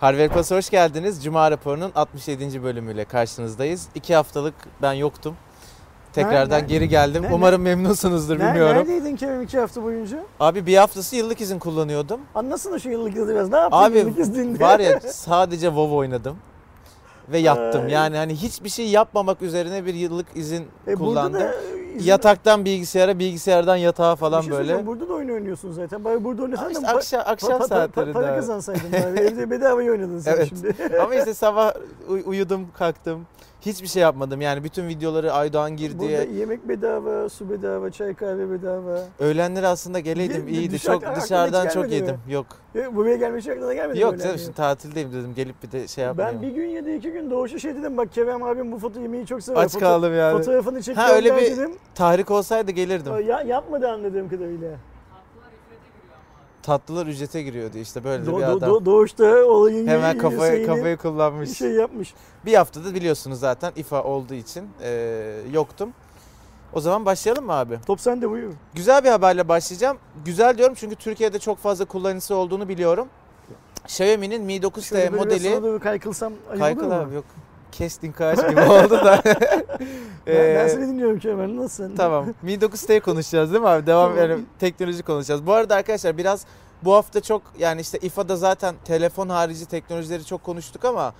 Harvard Plus hoş geldiniz. Cuma raporunun 67. bölümüyle karşınızdayız. İki haftalık ben yoktum. Tekrardan Nerede? geri geldim. Nerede? Umarım memnunsunuzdur Ner- bilmiyorum. Neredeydin Kerem iki hafta boyunca? Abi bir haftası yıllık izin kullanıyordum. Anlasana şu yıllık yılı biraz. Ne yaptın Abi yıllık izninde? var ya sadece WoW oynadım. Ve yattım. Ay. Yani hani hiçbir şey yapmamak üzerine bir yıllık izin E, burada kullandım. da izin- Yataktan bilgisayara, bilgisayardan yatağa falan şey böyle. Burada da oyun oynuyorsun zaten. Bari burada oynasan İşte da akşam, akşam pa- saatlerinde. para kazansaydın bari. Evde bedavaya oynadın sen Evet. şimdi. Ama işte sabah uy- uyudum, kalktım. Hiçbir şey yapmadım. Yani bütün videoları Aydoğan girdi. Burada yemek bedava, su bedava, çay kahve bedava. Öğlenleri aslında geleydim Ge- iyiydi. dışarı- Çok aklına dışarıdan çok gelmedi mi? yedim. Yok. E, buraya gelme hiç aklına gelmedi mi Yok öyle canım yani? şimdi tatildeyim dedim. Gelip bir de şey yapmayayım. Ben bir gün ya da iki gün doğuşu şey dedim bak Kerem abim bu foto yemeği çok sever. Aç Foto- kaldım yani. Fotoğrafını çek Ha, öyle bir- dedim. Tahrik olsaydı gelirdim. Ya, yapmadı anladığım kadarıyla. Tatlılar ücrete giriyordu işte böyle Do- bir adam. do- doğuşta olayın Hemen kafayı, şeyini- kafayı kullanmış. şey yapmış. Bir haftada biliyorsunuz zaten İFA olduğu için eee, yoktum. O zaman başlayalım mı abi? Top sende buyur. Güzel bir haberle başlayacağım. Güzel diyorum çünkü Türkiye'de çok fazla kullanıcısı olduğunu biliyorum. Xiaomi'nin Mi 9T Şöyle böyle modeli sana doğru kaykılsam ayıp Kaykıl olur mu? abi yok. Kestin kaç gibi oldu da. Ben, ben Ee, seni dinliyorum Kerem nasılsın? Tamam. Mi 9T konuşacağız değil mi abi? Devam yani teknoloji konuşacağız. Bu arada arkadaşlar biraz bu hafta çok yani işte İFA'da zaten telefon harici teknolojileri çok konuştuk ama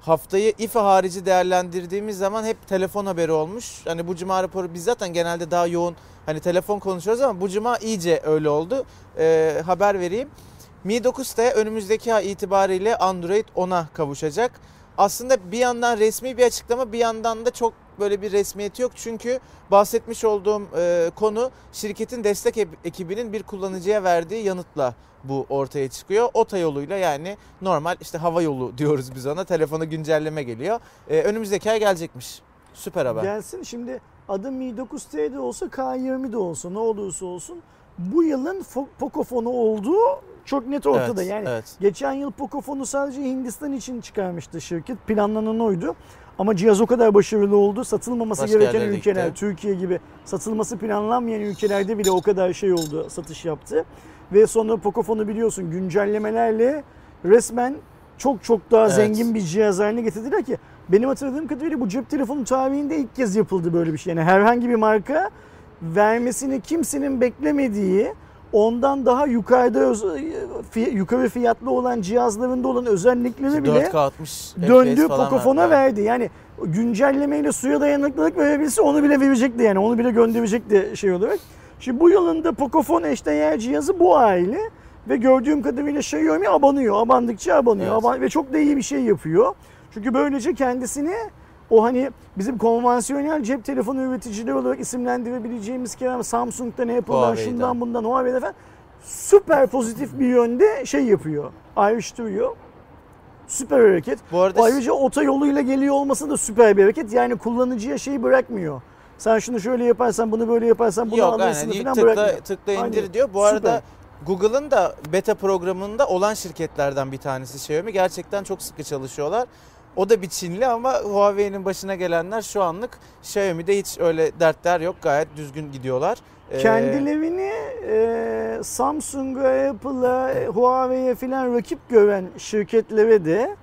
haftayı İFA harici değerlendirdiğimiz zaman hep telefon haberi olmuş. Hani bu cuma raporu biz zaten genelde daha yoğun hani telefon konuşuyoruz ama bu cuma iyice öyle oldu. Ee, haber vereyim. Mi 9T önümüzdeki ay itibariyle Android 10'a kavuşacak. Aslında bir yandan resmi bir açıklama bir yandan da çok böyle bir resmiyeti yok. Çünkü bahsetmiş olduğum e, konu şirketin destek ekibinin bir kullanıcıya verdiği yanıtla bu ortaya çıkıyor. Ota yoluyla yani normal işte hava yolu diyoruz biz ona. Telefona güncelleme geliyor. E, önümüzdeki ay gelecekmiş. Süper haber. Gelsin şimdi adı Mi 9T de olsa K20 de olsa ne olursa olsun bu yılın Pocophone olduğu çok net ortada. Evet, yani evet. geçen yıl Pocophone'u sadece Hindistan için çıkarmıştı şirket. Planlanan oydu. Ama cihaz o kadar başarılı oldu. Satılmaması Başka gereken ülkeler, gitti. Türkiye gibi satılması planlanmayan ülkelerde bile o kadar şey oldu, satış yaptı. Ve sonra Pocophone'u biliyorsun güncellemelerle resmen çok çok daha Evet. zengin bir cihaz haline getirdiler ki benim hatırladığım kadarıyla bu cep telefonu tarihinde ilk kez yapıldı böyle bir şey. Yani herhangi bir marka vermesini kimsenin beklemediği ondan daha yukarıda yukarı fiyatlı olan cihazlarında olan özellikleri bile 4K 60 döndü Pocophone'a verdi. Yani güncellemeyle suya dayanıklılık verebilse onu bile verecekti yani. Onu bile gönderecekti şey olarak. Şimdi bu yılın da Pocophone eşdeğer cihazı bu aile ve gördüğüm kadarıyla Xiaomi abanıyor. Abandıkça abanıyor. Evet. Aban- ve çok da iyi bir şey yapıyor. Çünkü böylece kendisini o hani bizim konvansiyonel cep telefonu üreticileri olarak isimlendirebileceğimiz Kerem Samsung'dan, Apple'dan, Huawei'den. şundan bundan, Huawei'den falan süper pozitif bir yönde şey yapıyor. Ayrıştırıyor. Süper hareket. Bu arada Ayrıca otoyoluyla geliyor olması da süper bir hareket. Yani kullanıcıya şeyi bırakmıyor. Sen şunu şöyle yaparsan, bunu böyle yaparsan bunu Yok alırsın aynen falan tıkla, bırakmıyor. tıkla indir Aynen. diyor. Bu Süper. arada Google'ın da beta programında olan şirketlerden bir tanesi Xiaomi. Gerçekten çok sıkı çalışıyorlar. O da bir Çinli ama Huawei'nin başına gelenler şu anlık Xiaomi'de hiç öyle dertler yok. Gayet düzgün gidiyorlar. Ee, Kendilerini e, Samsung'a, Apple'a, e, Huawei'ye falan rakip gören şirketlere de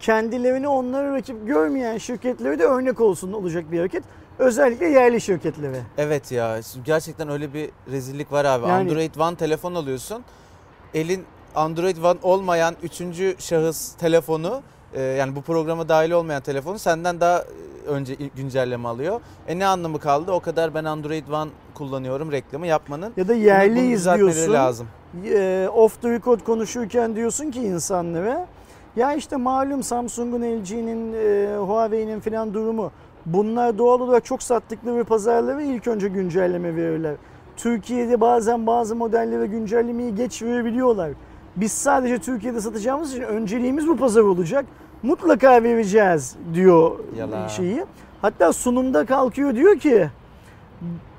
kendilerini onlara rakip görmeyen şirketlere de örnek olsun olacak bir hareket. Özellikle yerli şirketlere. Evet ya gerçekten öyle bir rezillik var abi. Yani- Android One telefon alıyorsun. Elin Android One olmayan üçüncü şahıs telefonu yani bu programa dahil olmayan telefonu senden daha e, önce güncelleme alıyor. E ne anlamı kaldı? O kadar ben Android One kullanıyorum reklamı yapmanın. Ya da yerli bunu izliyorsun. lazım. e, off the record konuşurken diyorsun ki insanlara ya işte malum Samsung'un, LG'nin, e, Huawei'nin filan durumu. Bunlar doğal olarak çok sattıkları pazarlara ilk önce güncelleme verirler. Türkiye'de bazen bazı modellere güncellemeyi geç verebiliyorlar. Biz sadece Türkiye'de satacağımız için önceliğimiz bu pazar olacak. Mutlaka vereceğiz diyor Yalan. şeyi. Hatta sunumda kalkıyor diyor ki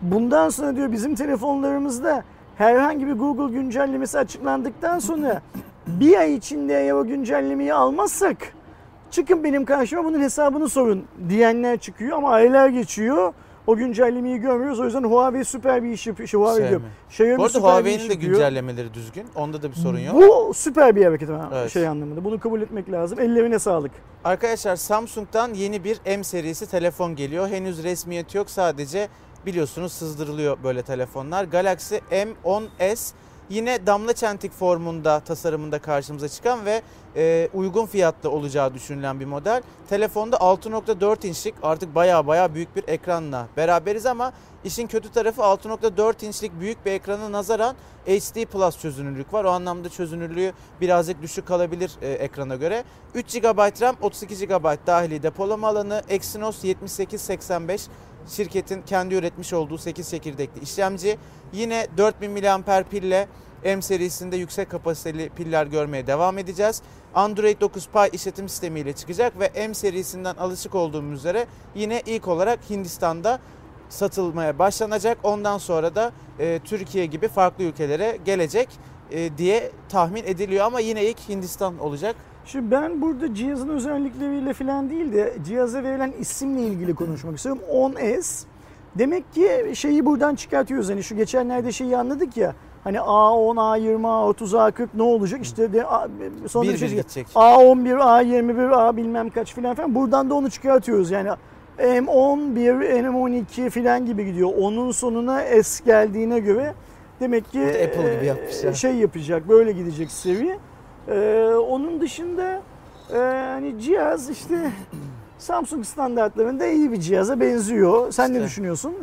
bundan sonra diyor bizim telefonlarımızda herhangi bir Google güncellemesi açıklandıktan sonra bir ay içinde eğer o güncellemeyi almazsak çıkın benim karşıma bunun hesabını sorun diyenler çıkıyor ama aylar geçiyor. O güncellemeyi görmüyoruz. O yüzden Huawei süper bir iş yapıyor. Şey, Huawei diyorum. Xiaomi Bu arada süper Huawei'nin de yapıyor. güncellemeleri düzgün. Onda da bir sorun yok. Bu süper bir hareket Evet. şey anlamında. Bunu kabul etmek lazım. Ellerine sağlık. Arkadaşlar Samsung'dan yeni bir M serisi telefon geliyor. Henüz resmiyeti yok. Sadece biliyorsunuz sızdırılıyor böyle telefonlar. Galaxy M10s yine damla çentik formunda tasarımında karşımıza çıkan ve e, uygun fiyatlı olacağı düşünülen bir model. Telefonda 6.4 inçlik artık baya baya büyük bir ekranla beraberiz ama işin kötü tarafı 6.4 inçlik büyük bir ekrana nazaran HD Plus çözünürlük var. O anlamda çözünürlüğü birazcık düşük kalabilir e, ekrana göre. 3 GB RAM, 32 GB dahili depolama alanı, Exynos 7885 şirketin kendi üretmiş olduğu 8 çekirdekli işlemci. Yine 4000 mAh pille M serisinde yüksek kapasiteli piller görmeye devam edeceğiz. Android 9 Pie işletim sistemiyle çıkacak ve M serisinden alışık olduğumuz üzere yine ilk olarak Hindistan'da satılmaya başlanacak. Ondan sonra da e, Türkiye gibi farklı ülkelere gelecek e, diye tahmin ediliyor ama yine ilk Hindistan olacak. Şimdi ben burada cihazın özellikleriyle falan değil de cihaza verilen isimle ilgili konuşmak istiyorum. 10S. Demek ki şeyi buradan çıkartıyoruz. Hani şu geçenlerde şeyi anladık ya. Hani A10, A20, A30, A40 ne olacak? İşte de, A- sonra Bir bir şey bir gidecek. A11, A21, A bilmem kaç filan falan. Buradan da onu çıkartıyoruz. Yani M11, M12 filan gibi gidiyor. Onun sonuna S geldiğine göre demek ki Apple gibi e, yapmışlar. şey yapacak, böyle gidecek seviye. Ee, onun dışında e, hani cihaz işte Samsung standartlarında iyi bir cihaza benziyor. Sen ne İşte. düşünüyorsun?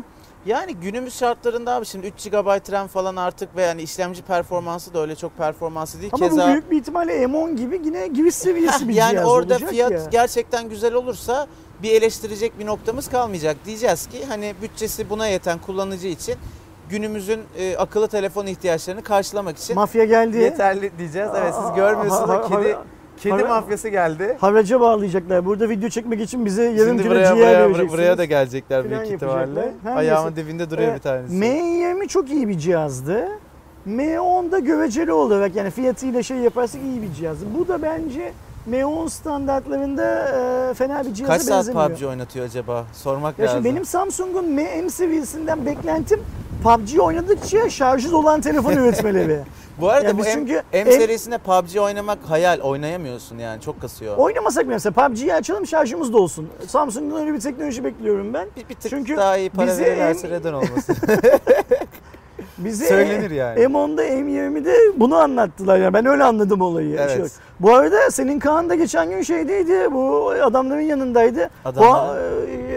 Yani günümüz şartlarında abi şimdi 3 GB RAM falan artık ve yani işlemci performansı da öyle çok performanslı değil. Ama Keza bu büyük bir ihtimalle M10 gibi yine giriş seviyesi bir yani cihaz orada olacak fiyat ya. gerçekten güzel olursa bir eleştirecek bir noktamız kalmayacak. Diyeceğiz ki hani bütçesi buna yeten kullanıcı için günümüzün e, akıllı telefon ihtiyaçlarını karşılamak için Mafya geldi. yeterli diyeceğiz. Evet siz görmüyorsunuz da kedi kedi mafyası geldi. Haraca bağlayacaklar. Burada video çekmek için bize yarım Şimdi kilo buraya ciğer buraya, vereceksiniz. buraya da gelecekler Falan büyük ihtimalle. yapacaklar. Her Ayağımın dibinde duruyor Ee, bir tanesi. M20 çok iyi bir cihazdı. M10'da göreceli olarak yani fiyatıyla şey yaparsak iyi bir cihazdı. Bu da bence M10 standartlarında e, fena bir cihaza Kaç saat benzemiyor. PUBG oynatıyor acaba? Sormak Ya lazım. benim Samsung'un M seviyesinden beklentim PUBG oynadıkça şarjı dolan telefon üretmeleri. Bu arada Yani bu M, çünkü M en- serisinde PUBG oynamak hayal. Oynayamıyorsun yani çok kasıyor. Oynamasak bile mesela PUBG'yi açalım şarjımız da olsun. Samsung'dan öyle bir teknoloji bekliyorum ben. bir, bir tık Çünkü daha iyi para verirlerse en- neden olmasın? Bize Söylenir yani. M10'da M20'de bunu anlattılar ya. Ben öyle anladım olayı. Evet. Şey- bu arada senin Kaan da geçen gün şeydeydi. Bu adamların yanındaydı. Adamlar. Bu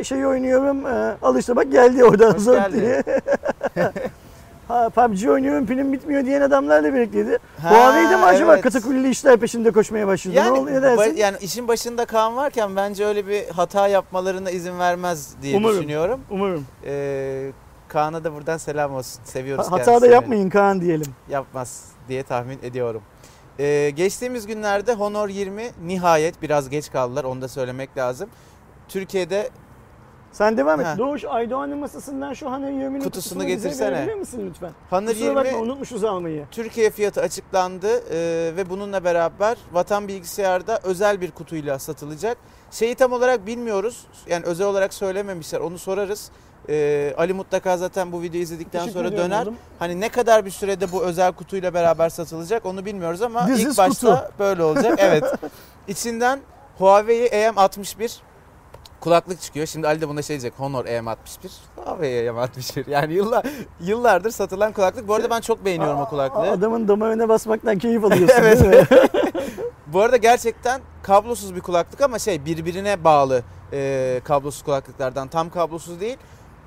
e, şey oynuyorum. E, al işte bak geldi oradan Hoş zırt geldin. diye. ha, PUBG oynuyorum pilim bitmiyor diyen adamlarla birlikteydi. Ha, Huawei'de mi acaba evet. katakulli işler peşinde koşmaya başladı? Yani, ne ne dersin? yani işin başında Kaan varken bence öyle bir hata yapmalarına izin vermez diye Umarım. düşünüyorum. Umarım. Ee, Kaan'a da buradan selam olsun. Seviyoruz Ha- Hata da kendisini. yapmayın Kaan diyelim. Yapmaz diye tahmin ediyorum. Ee, geçtiğimiz günlerde Honor 20 nihayet biraz geç kaldılar onu da söylemek lazım. Türkiye'de Sen devam et. Ha. Doğuş Aydoğan'ın masasından şu Honor 20'nin Kutusunu kutusunu, getirsene. verebilir misin lütfen? Kusura 20 bakma unutmuşuz almayı. Türkiye fiyatı açıklandı ee, ve bununla beraber Vatan Bilgisayar'da özel bir kutuyla satılacak. Şeyi tam olarak bilmiyoruz. Yani özel olarak söylememişler. Onu sorarız. Ee, Ali mutlaka zaten bu videoyu izledikten Teşekkür sonra döner. oğlum. Hani ne kadar bir sürede bu özel kutuyla beraber satılacak onu bilmiyoruz ama This ilk başta kutu. böyle olacak. Evet. İçinden Huawei EM61 kulaklık çıkıyor. Şimdi Ali de buna şey diyecek. Honor EM61. Huawei EM61. Yani yıllar, yıllardır satılan kulaklık. Bu arada ben çok beğeniyorum o kulaklığı. Adamın damarına basmaktan keyif alıyorsun Evet. değil mi? Bu arada gerçekten kablosuz bir kulaklık ama şey birbirine bağlı e, kablosuz kulaklıklardan tam kablosuz değil.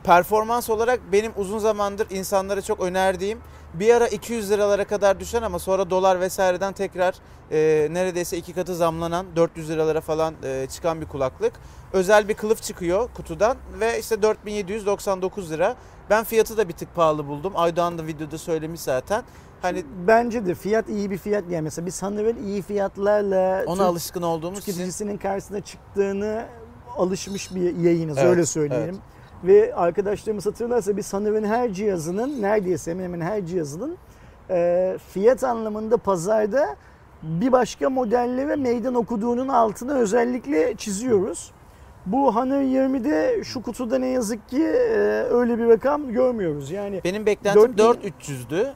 Performans olarak benim uzun zamandır insanlara çok önerdiğim bir ara 200 liralara kadar düşen ama sonra dolar vesaireden tekrar e, neredeyse iki katı zamlanan 400 liralara falan e, çıkan bir kulaklık. Özel bir kılıf çıkıyor kutudan ve işte 4799 lira. Ben fiyatı da bir tık pahalı buldum. Aydoğan da videoda söylemiş zaten. Hani Bence de fiyat iyi bir fiyat yani mesela biz Honeywell iyi fiyatlarla ona Türk alışkın olduğumuz için tüketicisinin karşısına çıktığını alışmış bir yayınız Evet, öyle söyleyelim. Ve arkadaşlarımız hatırlarsa biz Honeywell'in her cihazının neredeyse hemen hemen her cihazının e, fiyat anlamında pazarda bir başka modellere meydan okuduğunun altına özellikle çiziyoruz. Bu Honor 20'de şu kutuda ne yazık ki e, öyle bir rakam görmüyoruz. Yani Benim beklentim 4000 4300'dü.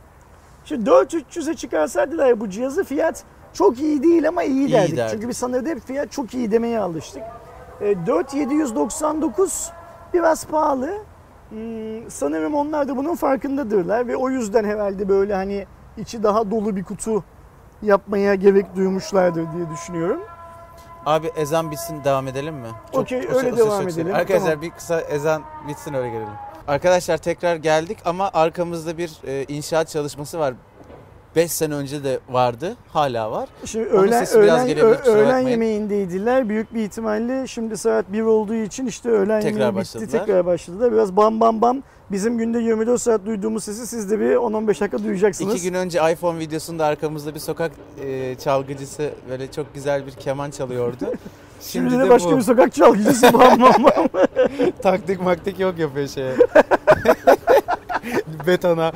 Şimdi 4300'e çıkarsaydılar bu cihazı fiyat çok iyi değil ama iyi, İyi derdik. derdik. Çünkü biz sanırım hep fiyat çok iyi demeye alıştık. E, 4799 biraz pahalı. Hmm, sanırım onlar da bunun farkındadırlar ve o yüzden herhalde böyle hani içi daha dolu bir kutu yapmaya gerek duymuşlardır diye düşünüyorum. Abi ezan bitsin devam edelim mi? Okey, öyle o devam çok edelim. seviyorum. Arkadaşlar Tamam. bir kısa ezan bitsin öyle gelelim. Arkadaşlar tekrar geldik ama arkamızda bir e, inşaat çalışması var. 5 sene önce de vardı. Hala var. Şimdi Onun öğlen, sesi biraz öğlen, gelebilir, öğlen bakmayın. yemeğindeydiler. Büyük bir ihtimalle şimdi saat 1 olduğu için işte öğlen Tekrar yemeği bitti başladılar. tekrar başladılar. Biraz bam bam bam bizim günde 24 saat duyduğumuz sesi siz de bir 10-15 dakika duyacaksınız. İki gün önce iPhone videosunda arkamızda bir sokak e, çalgıcısı böyle çok güzel bir keman çalıyordu. Şimdi, de, başka bir sokak çalgıcısı bam bam bam. taktik maktik yok yapıyor şeye. Betona.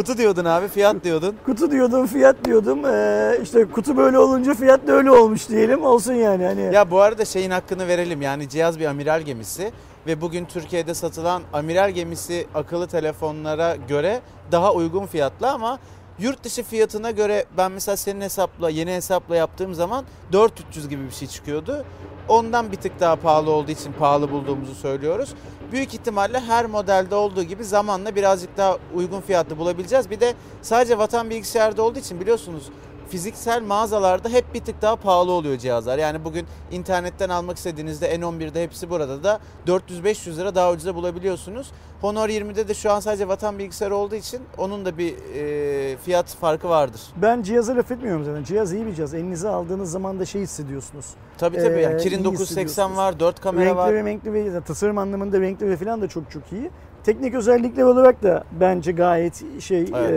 Kutu diyordun abi, fiyat diyordun. Kutu diyordum, fiyat diyordum. Ee, işte kutu böyle olunca fiyat da öyle olmuş diyelim. Olsun yani hani. Ya bu arada şeyin hakkını verelim. Yani cihaz bir amiral gemisi ve bugün Türkiye'de satılan amiral gemisi akıllı telefonlara göre daha uygun fiyatlı ama yurt dışı fiyatına göre ben mesela senin hesapla yeni hesapla yaptığım zaman 4300 gibi bir şey çıkıyordu. Ondan bir tık daha pahalı olduğu için pahalı bulduğumuzu söylüyoruz. Büyük ihtimalle her modelde olduğu gibi zamanla birazcık daha uygun fiyatlı bulabileceğiz. Bir de sadece vatan bilgisayarda olduğu için biliyorsunuz fiziksel mağazalarda hep bir tık daha pahalı oluyor cihazlar. Yani bugün internetten almak istediğinizde N11'de hepsi burada da 400-500 lira daha ucuza bulabiliyorsunuz. Honor 20'de de şu an sadece vatan bilgisayarı olduğu için onun da bir e, fiyat farkı vardır. Ben cihaza laf etmiyorum zaten. Cihaz iyi bir cihaz. Elinize aldığınız zaman da şey hissediyorsunuz. Tabii tabii yani Ee, Kirin iyi 980 hissediyorsunuz. var, 4 kamera renkli var. ve renkli ve tasarım anlamında renkli ve falan da çok çok iyi. Teknik özellikler olarak da bence gayet şey Evet. e,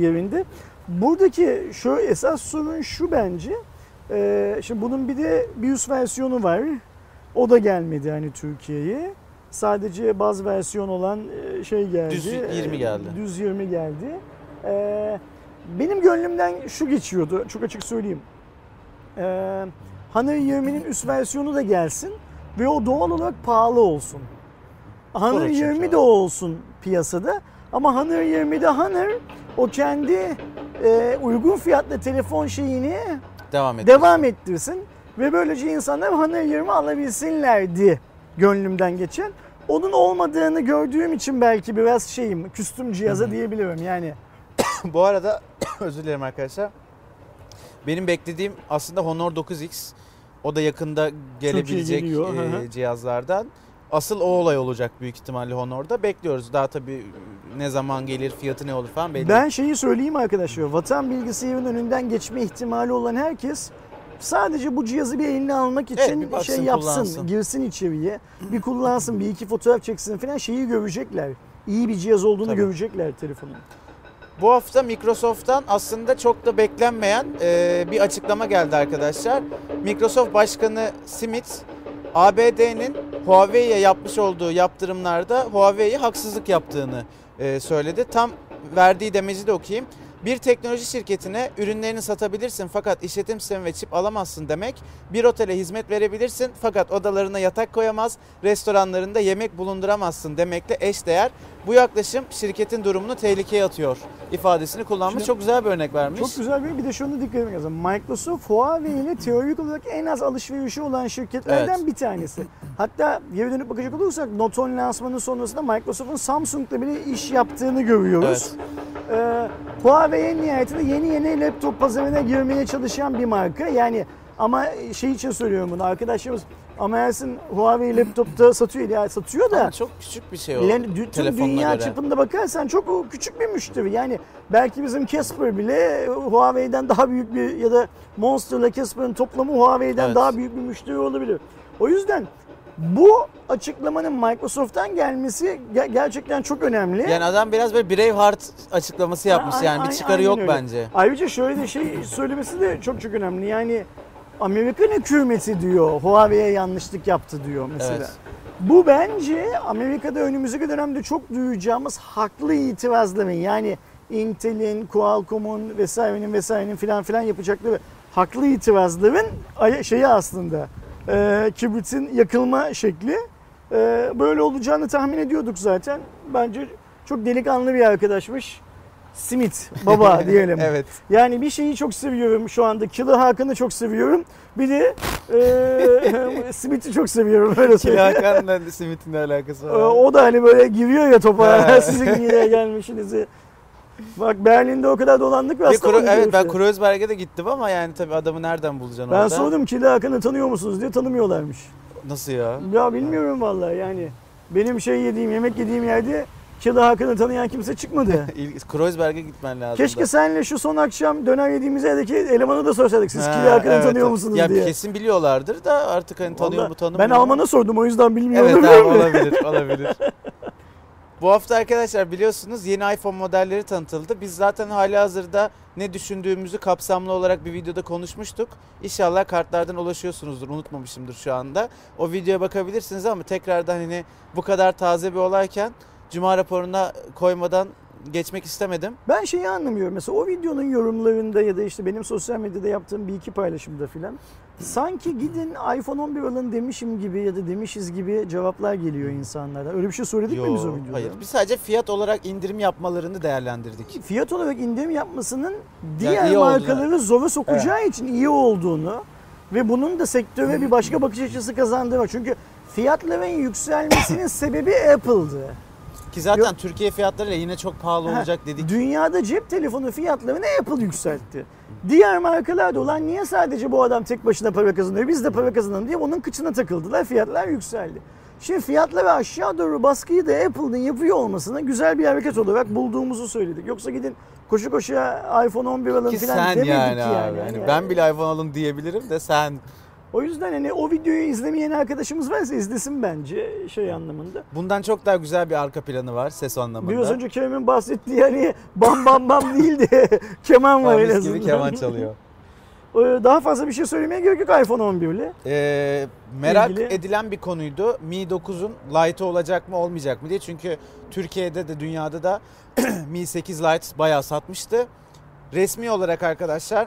yerinde. Buradaki şu esas sorun şu bence. E, şimdi bunun bir de bir üst versiyonu var. O da gelmedi hani Türkiye'ye. Sadece baz versiyon olan e, şey geldi. Düz 20 E, geldi. Düz 20 geldi. E, benim gönlümden şu geçiyordu. Çok açık söyleyeyim. E, Honor 20'nin üst versiyonu da gelsin ve o doğal olarak pahalı olsun. Çünkü 20 abi. de olsun piyasada ama Honor 20'de Honor o kendi e, uygun fiyatlı telefon şeyini Devam et. devam ettirsin ve böylece insanlar Honor 20 alabilsinlerdi gönlümden geçen. Onun olmadığını gördüğüm için belki biraz şeyim, küstüm cihaza diyebilirim yani. Bu arada özür dilerim arkadaşlar. Benim beklediğim aslında Honor 9X. O da yakında gelebilecek geliyor, e, hı hı. cihazlardan. Asıl o olay olacak büyük ihtimalle Honor'da. Bekliyoruz. Daha tabii ne zaman gelir, fiyatı ne olur falan belli. Ben şeyi söyleyeyim arkadaşlar. Vatan bilgisayarın önünden geçme ihtimali olan herkes sadece bu cihazı bir eline almak Evet, için bir baksın, şey yapsın, kullansın. girsin içeriye, bir kullansın, bir iki fotoğraf çeksin falan şeyi görecekler. İyi bir cihaz olduğunu Tabii. görecekler telefonun. Bu hafta Microsoft'tan aslında çok da beklenmeyen e, bir açıklama geldi arkadaşlar. Microsoft Başkanı Smith, ABD'nin Huawei'ye yapmış olduğu yaptırımlarda Huawei'ye haksızlık yaptığını e, söyledi. Tam verdiği demeci de okuyayım. Bir teknoloji şirketine ürünlerini satabilirsin fakat işletim sistemi ve çip alamazsın demek. Bir otele hizmet verebilirsin fakat odalarına yatak koyamaz, restoranlarında yemek bulunduramazsın demekle eşdeğer. Bu yaklaşım şirketin durumunu tehlikeye atıyor ifadesini kullanmış. Şimdi- Çok güzel bir örnek vermiş. Çok güzel bir bir de şunu dikkat etmek lazım. Microsoft Huawei ile teorik olarak en az alışverişi olan şirketlerden Evet. bir tanesi. Hatta geri dönüp bakacak olursak Noton lansmanı sonrasında Microsoft'un Samsung'la bile iş yaptığını görüyoruz. Ee, Huawei nihayetinde yeni yeni laptop pazarına girmeye çalışan bir marka. Yani ama şey için söylüyorum bunu arkadaşlarımız ama Ersin Huawei laptopta satıyor ya satıyor da Ama çok küçük bir şey o. yani tüm dünya göre. çapında bakarsan çok o küçük bir müşteri. Yani belki bizim Casper bile Huawei'den daha büyük bir ya da Monster'la Casper'ın toplamı Huawei'den Evet. daha büyük bir müşteri olabilir. O yüzden bu açıklamanın Microsoft'tan gelmesi ge- gerçekten çok önemli. Yani adam biraz böyle Braveheart açıklaması yapmış yani bir çıkarı yok öyle. bence. Ayrıca şöyle de şey söylemesi de çok çok önemli. Yani Amerikan hükümeti diyor Huawei'ye yanlışlık yaptı diyor mesela. Evet. Bu bence Amerika'da önümüzdeki dönemde çok duyacağımız haklı itirazların yani Intel'in, Qualcomm'un vesairenin vesairenin filan filan yapacakları haklı itirazların şeyi aslında e, kibritin yakılma şekli. E, böyle olacağını tahmin ediyorduk zaten. Bence çok delikanlı bir arkadaşmış. Simit baba diyelim. evet. Yani bir şeyi çok seviyorum şu anda. Killer Hakan'ı çok seviyorum. Bir de e, Smith'i çok seviyorum öyle Kili söyleyeyim. Hakan'la Simit'in ne alakası E, var? O da hani böyle giriyor ya topa. Sizin yine gelmişinizi. Bak Berlin'de o kadar dolandık ve aslında onu evet ben. Kreuzberg'e de gittim ama yani tabii adamı nereden bulacaksın Ben orada? sordum Killer Hakan'ı tanıyor musunuz diye tanımıyorlarmış. Nasıl ya? Ya bilmiyorum vallahi yani. Benim şey yediğim, yemek yediğim yerde Killer Hakan'ı tanıyan kimse çıkmadı. İlk- Kreuzberg'e gitmen lazım. Keşke da. senle şu son akşam döner yediğimiz yerdeki elemanı da sorsaydık. Siz Ha, Killer Hakan'ı evet. tanıyor musunuz ya, diye. Kesin biliyorlardır da artık hani tanıyor Vallahi mu tanımıyor Ben? Alman'a sordum o yüzden bilmiyorum. Evet abi olabilir olabilir. Bu hafta arkadaşlar biliyorsunuz yeni iPhone modelleri tanıtıldı. Biz zaten hali hazırda ne düşündüğümüzü kapsamlı olarak bir videoda konuşmuştuk. İnşallah kartlardan ulaşıyorsunuzdur. Unutmamışımdır şu anda. O videoya bakabilirsiniz ama tekrardan hani bu kadar taze bir olayken Cuma raporuna koymadan geçmek istemedim. Ben şeyi anlamıyorum. Mesela o videonun yorumlarında ya da işte benim sosyal medyada yaptığım bir iki paylaşımda filan sanki gidin iPhone 11 alın demişim gibi ya da demişiz gibi cevaplar geliyor insanlardan. Öyle bir şey söyledik mi biz o Yo, videoda? hayır. Biz sadece fiyat olarak indirim yapmalarını değerlendirdik. Fiyat olarak indirim yapmasının diğer oldu. markaları zora sokacağı için iyi olduğunu ve bunun da sektöre bir başka bakış açısı kazandırmak. Çünkü fiyatların yükselmesinin sebebi Apple'dı. Ki zaten Yok. Türkiye fiyatlarıyla yine çok pahalı Ha, olacak dedik. Dünyada cep telefonu fiyatlarını Apple yükseltti. Diğer markalar da olan niye sadece bu adam tek başına para kazanıyor biz de para kazanalım diye onun kıçına takıldılar fiyatlar yükseldi. Şimdi fiyatları aşağı doğru baskıyı da Apple'ın yapıyor olmasına güzel bir hareket olarak bulduğumuzu söyledik. Yoksa gidin koşu koşuya iPhone 11 alın Ki falan sen demedik yani, yani. abi. Yani Hani ben bile iPhone alın diyebilirim de sen. O yüzden hani o videoyu izlemeyen arkadaşımız varsa izlesin bence şey anlamında. Bundan çok daha güzel bir arka planı var ses anlamında. Biraz önce Kerem'in bahsettiği hani bam bam bam değil de keman var en azından. gibi keman çalıyor. Daha fazla bir şey söylemeye gerek yok iPhone 11 ile. Ee, merak İlgili- edilen bir konuydu. Mi 9'un Lite'ı olacak mı olmayacak mı diye. Çünkü Türkiye'de de dünyada da Mi 8 Lite bayağı satmıştı. Resmi olarak arkadaşlar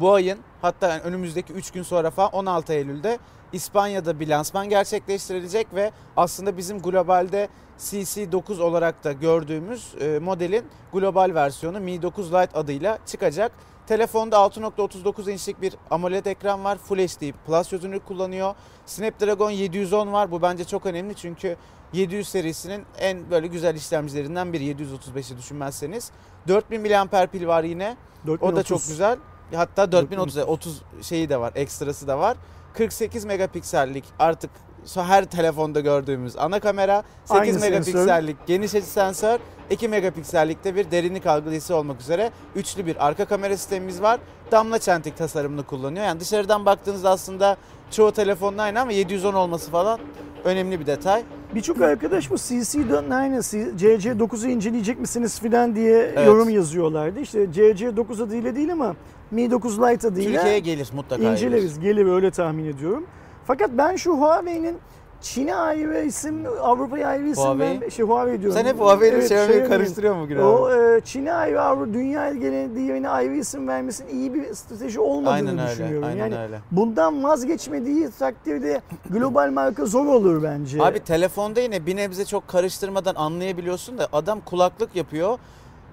bu ayın hatta önümüzdeki 3 gün sonra falan 16 Eylül'de İspanya'da bir lansman gerçekleştirilecek ve aslında bizim globalde CC9 olarak da gördüğümüz e, modelin global versiyonu Mi 9 Lite adıyla çıkacak. Telefonda 6.39 inçlik bir AMOLED ekran var. Full HD Plus çözünürlük kullanıyor. Snapdragon 710 var. Bu bence çok önemli çünkü 700 serisinin en böyle güzel işlemcilerinden biri 735'i düşünmezseniz. 4000 mAh pil var yine. O da çok güzel. Hatta 4030 30 şeyi de var, ekstrası da var. 48 megapiksellik artık her telefonda gördüğümüz ana kamera, 8 Aynı megapiksellik geniş açı sensör, 2 megapiksellikte bir derinlik algılayıcısı olmak üzere üçlü bir arka kamera sistemimiz var. Damla çentik tasarımını kullanıyor. Yani dışarıdan baktığınızda aslında çoğu telefonun aynı ama 710 olması falan önemli bir detay. Birçok arkadaş bu CC4 aynı CC9'u inceleyecek misiniz filan diye Evet. yorum yazıyorlardı. İşte CC9 adıyla değil ama Mi 9 Lite adıyla Türkiye'ye gelir mutlaka. inceleriz. Gelir öyle tahmin ediyorum. Fakat ben şu Huawei'nin Çin'e ayrı isim, Avrupa'ya ayrı isim Huawei? ben şey Huawei diyorum. Sen hep Huawei ile Evet, Xiaomi'yi Xiaomi. karıştırıyor mu abi? O e, Çin'e ayrı, Avrupa, dünya genelinde ayrı isim vermesinin iyi bir strateji olmadığını Aynen öyle, düşünüyorum. aynen yani öyle. bundan vazgeçmediği takdirde global marka zor olur bence. Abi telefonda yine bir nebze çok karıştırmadan anlayabiliyorsun da adam kulaklık yapıyor.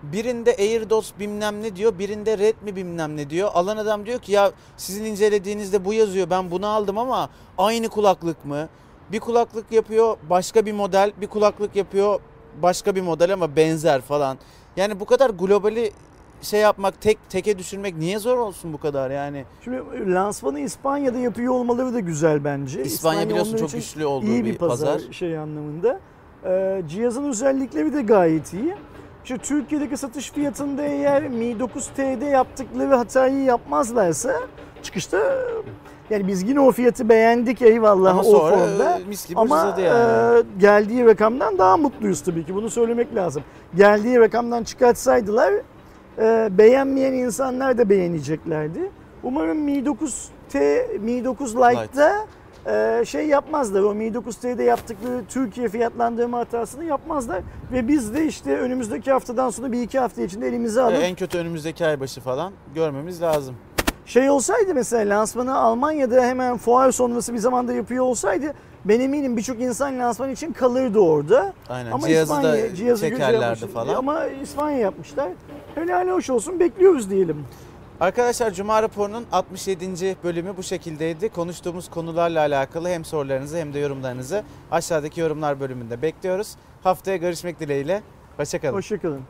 Birinde AirDots bilmem ne diyor, birinde Redmi bilmem ne diyor. Alan adam diyor ki ya sizin incelediğinizde bu yazıyor ben bunu aldım ama aynı kulaklık mı? Bir kulaklık yapıyor başka bir model, bir kulaklık yapıyor başka bir model ama benzer falan. Yani bu kadar globali şey yapmak, tek teke düşürmek niye zor olsun bu kadar yani? Şimdi lansmanı İspanya'da yapıyor olmaları da güzel bence. İspanya biliyorsun onlar çok güçlü olduğu iyi bir, bir pazar, pazar. şey anlamında. Ee, cihazın özellikleri de gayet iyi. İşte Türkiye'deki satış fiyatında eğer Mi 9T'de yaptıkları hatayı yapmazlarsa çıkışta yani biz yine o fiyatı beğendik eyvallah Ama o sonra formda. e, mis gibi Ama yani. e, geldiği rakamdan daha mutluyuz tabii ki. Bunu söylemek lazım. Geldiği rakamdan çıkartsaydılar e, beğenmeyen insanlar da beğeneceklerdi. Umarım Mi 9T, Mi 9 Lite'da e, şey yapmazlar. O Mi 9T'de yaptıkları Türkiye fiyatlandırma hatasını yapmazlar. Ve biz de işte önümüzdeki haftadan sonra bir iki hafta içinde elimize alıp en kötü önümüzdeki ay başı falan görmemiz lazım. Şey olsaydı mesela lansmanı Almanya'da hemen fuar sonrası bir zamanda yapıyor olsaydı ben eminim birçok insan lansman için kalırdı orada. Aynen. Ama Cihazı İspanya, da cihazı çekerlerdi yapmış. falan. Ama İspanya yapmışlar. Helal hoş olsun bekliyoruz diyelim. Arkadaşlar Cuma raporunun 67. bölümü bu şekildeydi. Konuştuğumuz konularla alakalı hem sorularınızı hem de yorumlarınızı aşağıdaki yorumlar bölümünde bekliyoruz. Haftaya görüşmek dileğiyle. Hoşçakalın. Hoşçakalın.